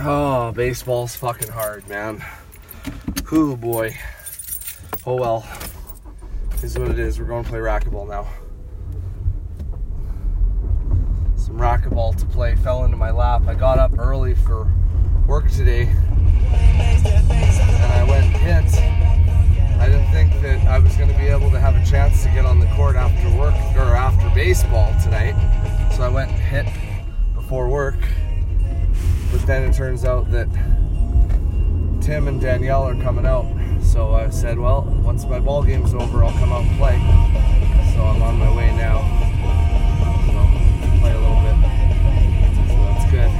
Oh, baseball's fucking hard, man. Whoo boy. Oh well. This Is what it is. We're going to play racquetball now. Some racquetball to play fell into my lap. I got up early for work today. And I went and hit. I didn't think that I was going to be able to have a chance to get on the court after work or after baseball tonight. So I went and hit before work. Then it turns out that Tim and Danielle are coming out. So I said, well, once my ball game's over, I'll come out and play. So I'm on my way now. So play a little bit. That's good.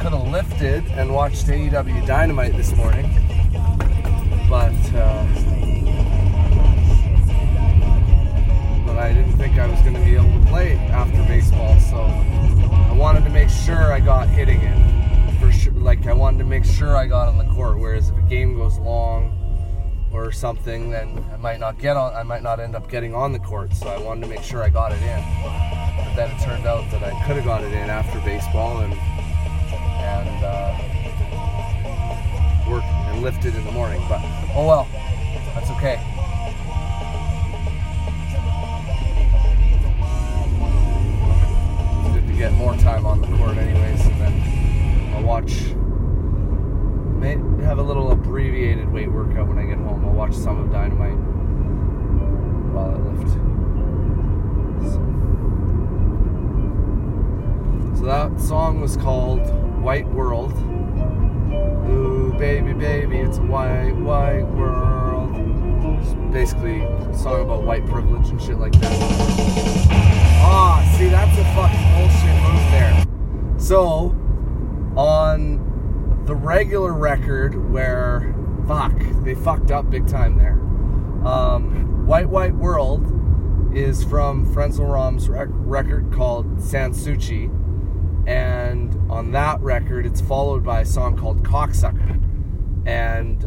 Could have lifted and watched AEW Dynamite this morning, but uh, sure I got on the court. Whereas if a game goes long or something, then I might not get on. I might not end up getting on the court. So I wanted to make sure I got it in. But then it turned out that I could have got it in after baseball and and uh, work and lifted in the morning. But oh well, that's okay. Good to get more time on the court, anyways, and then I'll watch. May have a little abbreviated weight workout when I get home. I'll watch some of Dynamite while I lift. So, so that song was called White World. Ooh, baby, baby, it's a white, white world. It's basically a song about white privilege and shit like that. Ah, see, that's a fucking bullshit move there. So, on the regular record where, fuck, they fucked up big time there. Um, white, white world is from Frenzal Rhomb's rec- record called Sans Souci and on that record it's followed by a song called cocksucker and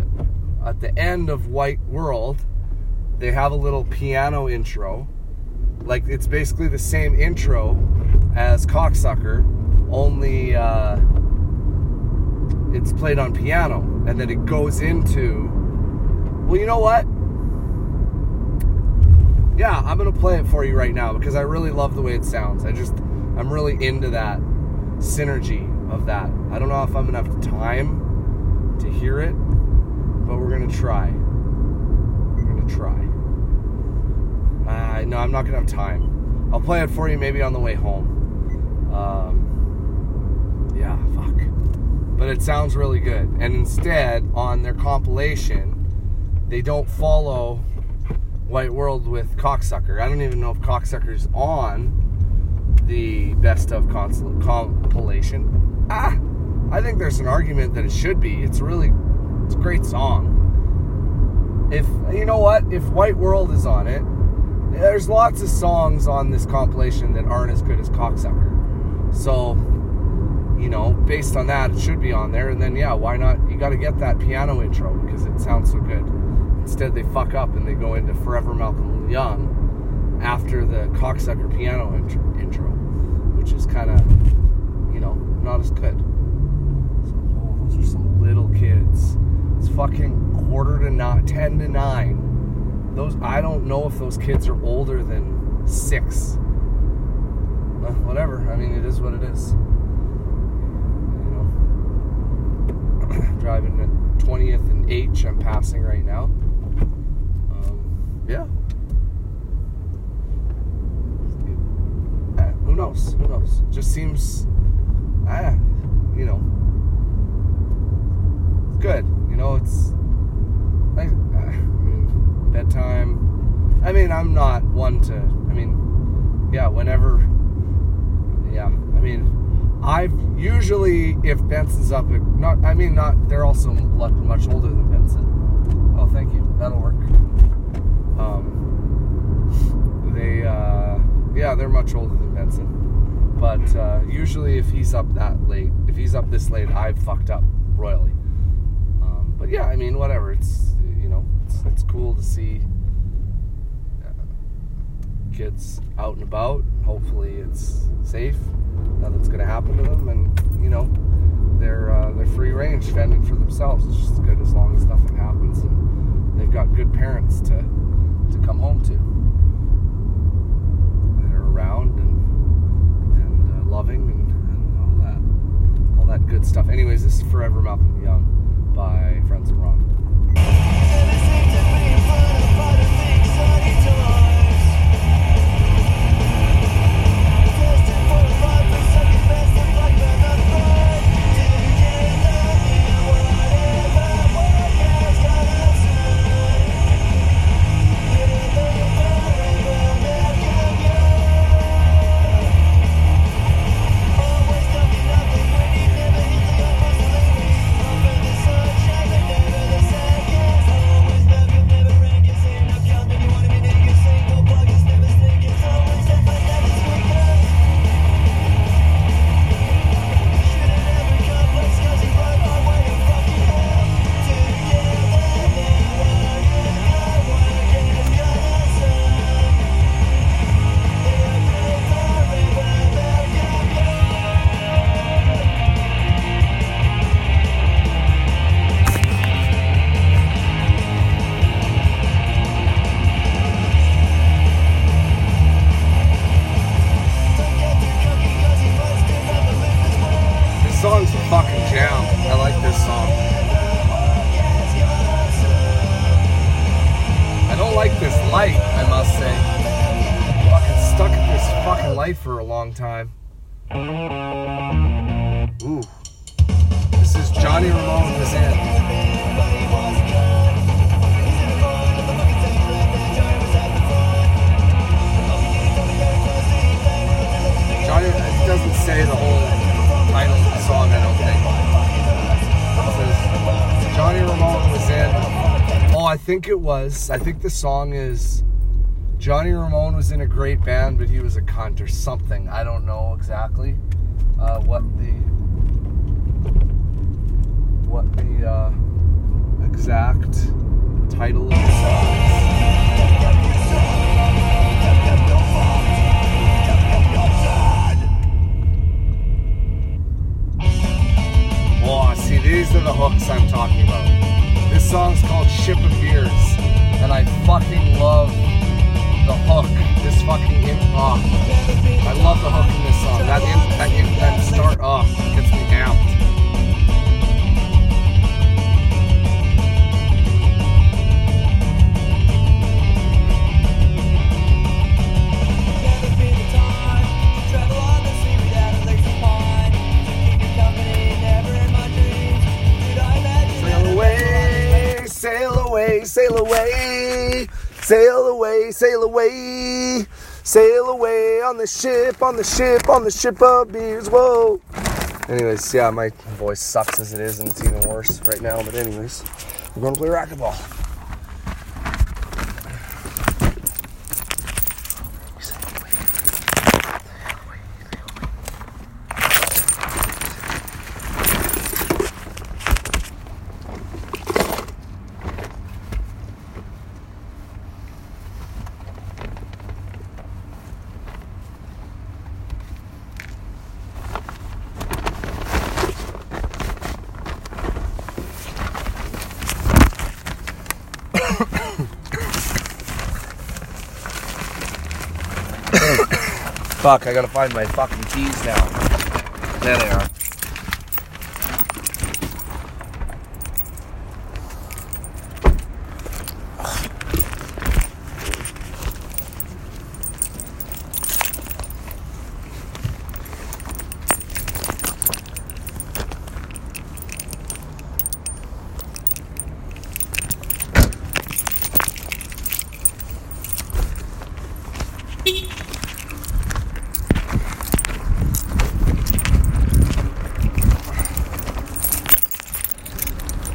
at the end of white world they have a little piano intro like it's basically the same intro as cocksucker only uh, it's played on piano and then it goes into well you know what yeah i'm gonna play it for you right now because i really love the way it sounds i just i'm really into that synergy of that. I don't know if I'm gonna have time to hear it, but we're gonna try. We're gonna try. Uh, no, I'm not gonna have time. I'll play it for you maybe on the way home. Um, yeah. But it sounds really good. And instead, on their compilation, they don't follow White World with Cocksucker. I don't even know if Cocksucker's on the best of compilation. Ah, I think there's an argument that it should be. It's really, it's a great song. If you know what, if White World is on it, there's lots of songs on this compilation that aren't as good as Cocksucker. So, you know, based on that, it should be on there. And then, yeah, why not? You got to get that piano intro because it sounds so good. Instead, they fuck up and they go into Forever Malcolm Young after the Cocksucker piano intro. which is kind of, you know, not as good. So, oh, those are some little kids. It's fucking quarter to nine, ten to nine. Those I don't know if those kids are older than six. Uh, whatever. I mean, it is what it is. You know, driving at 20th and H. I'm passing right now. Um, yeah. who knows? Who knows? Just seems, ah, you know, good. You know, it's like I mean, bedtime. I mean, I'm not one to. I mean, yeah, whenever. Yeah, I mean, I've usually if Benson's up, not. I mean, not. They're also much older than Benson. Oh, thank you. That'll work. Um, they. uh yeah, they're much older than Benson. But uh, usually, if he's up that late, if he's up this late, I've fucked up royally. Um, but yeah, I mean, whatever. It's you know, it's, it's cool to see uh, kids out and about. Hopefully, it's safe nothing's going to happen to them, and you know they're uh, they're free range, fending for themselves. It's just good as long as nothing happens, and they've got good parents to to come home to. They're around and and uh, loving and, and, all that all that good stuff. Anyways, this is Forever Malcolm Young by Frenzal Rhomb. Think it was. I think the song is Johnny Ramone was in a great band, but he was a cunt or something. I don't know exactly uh, what the what the uh, exact title of the song is. Oh, see, these are the hooks I'm talking Ship of Beers, and I fucking love the hook. This fucking in oh, ah. I love the hook in this song. That in that in that start off gets away, sail away, sail away, sail away, on the ship, on the ship, on the ship of beers. Whoa. Anyways, yeah, my voice sucks as it is, and it's even worse right now. But anyways, we're going to play racquetball. Fuck, I gotta find my fucking keys now. There they are.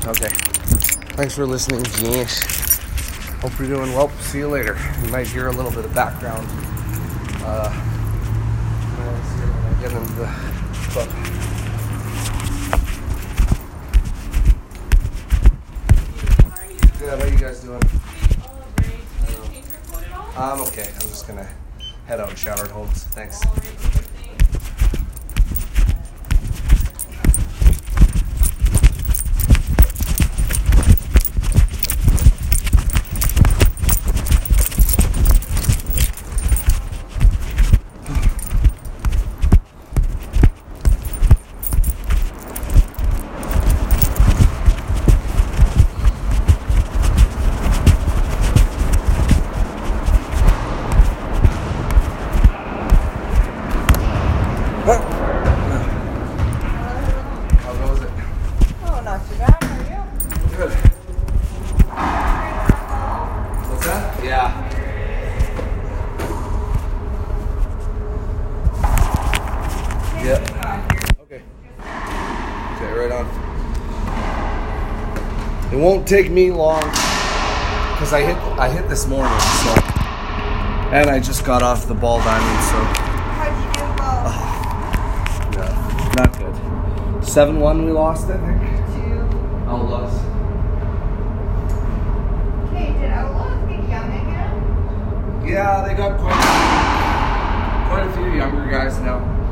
Okay. Thanks for listening, genius. Hope you're doing well. See you later. You might hear a little bit of background. Uh, noise here when I get into the club. Good. How are you guys doing? I'm okay. I'm just gonna head out and shower at home. Thanks. What's that? Yeah. Yep. Okay. Okay, right on. It won't take me long because I hit I hit this morning, so and I just got off the ball diamond, so. How'd you do, ball? Uh, no, not good. Seven one, we lost, I think. Two. Oh, lost. Okay, did Outlaws get young again? Yeah, they got quite quite a few younger guys now.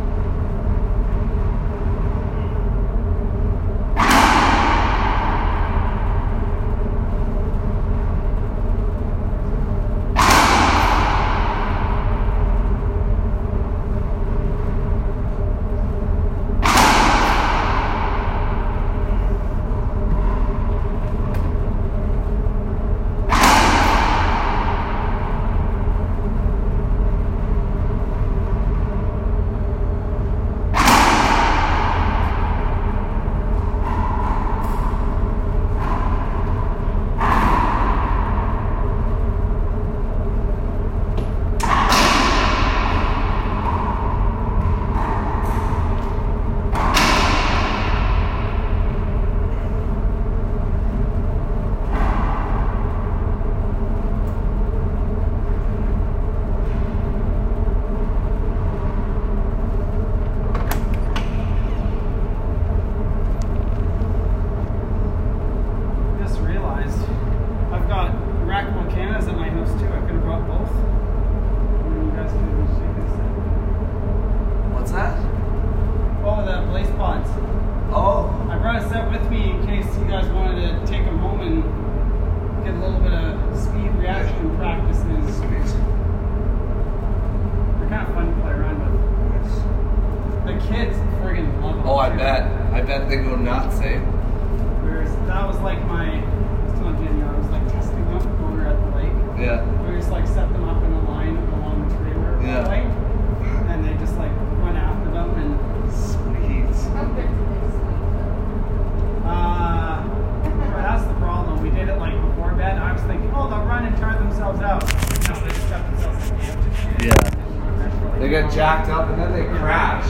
Jacked up and then they crash.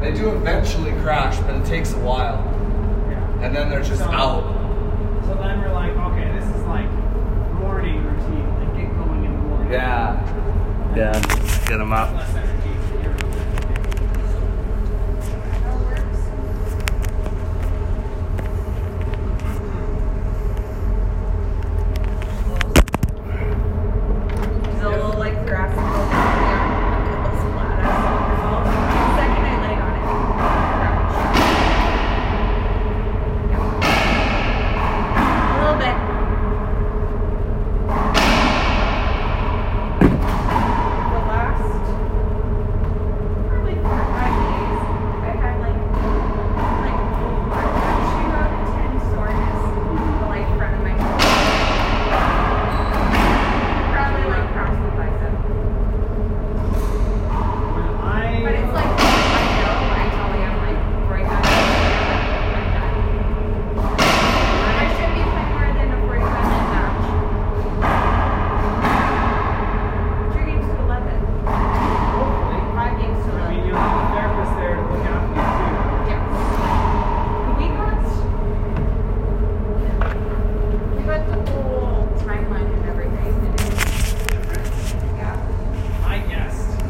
They do eventually crash, but it takes a while. Yeah. And then they're just So- out. So then we're like, okay, this is like morning routine. Like get going in the morning. Yeah. Yeah. Get them up. Less energy.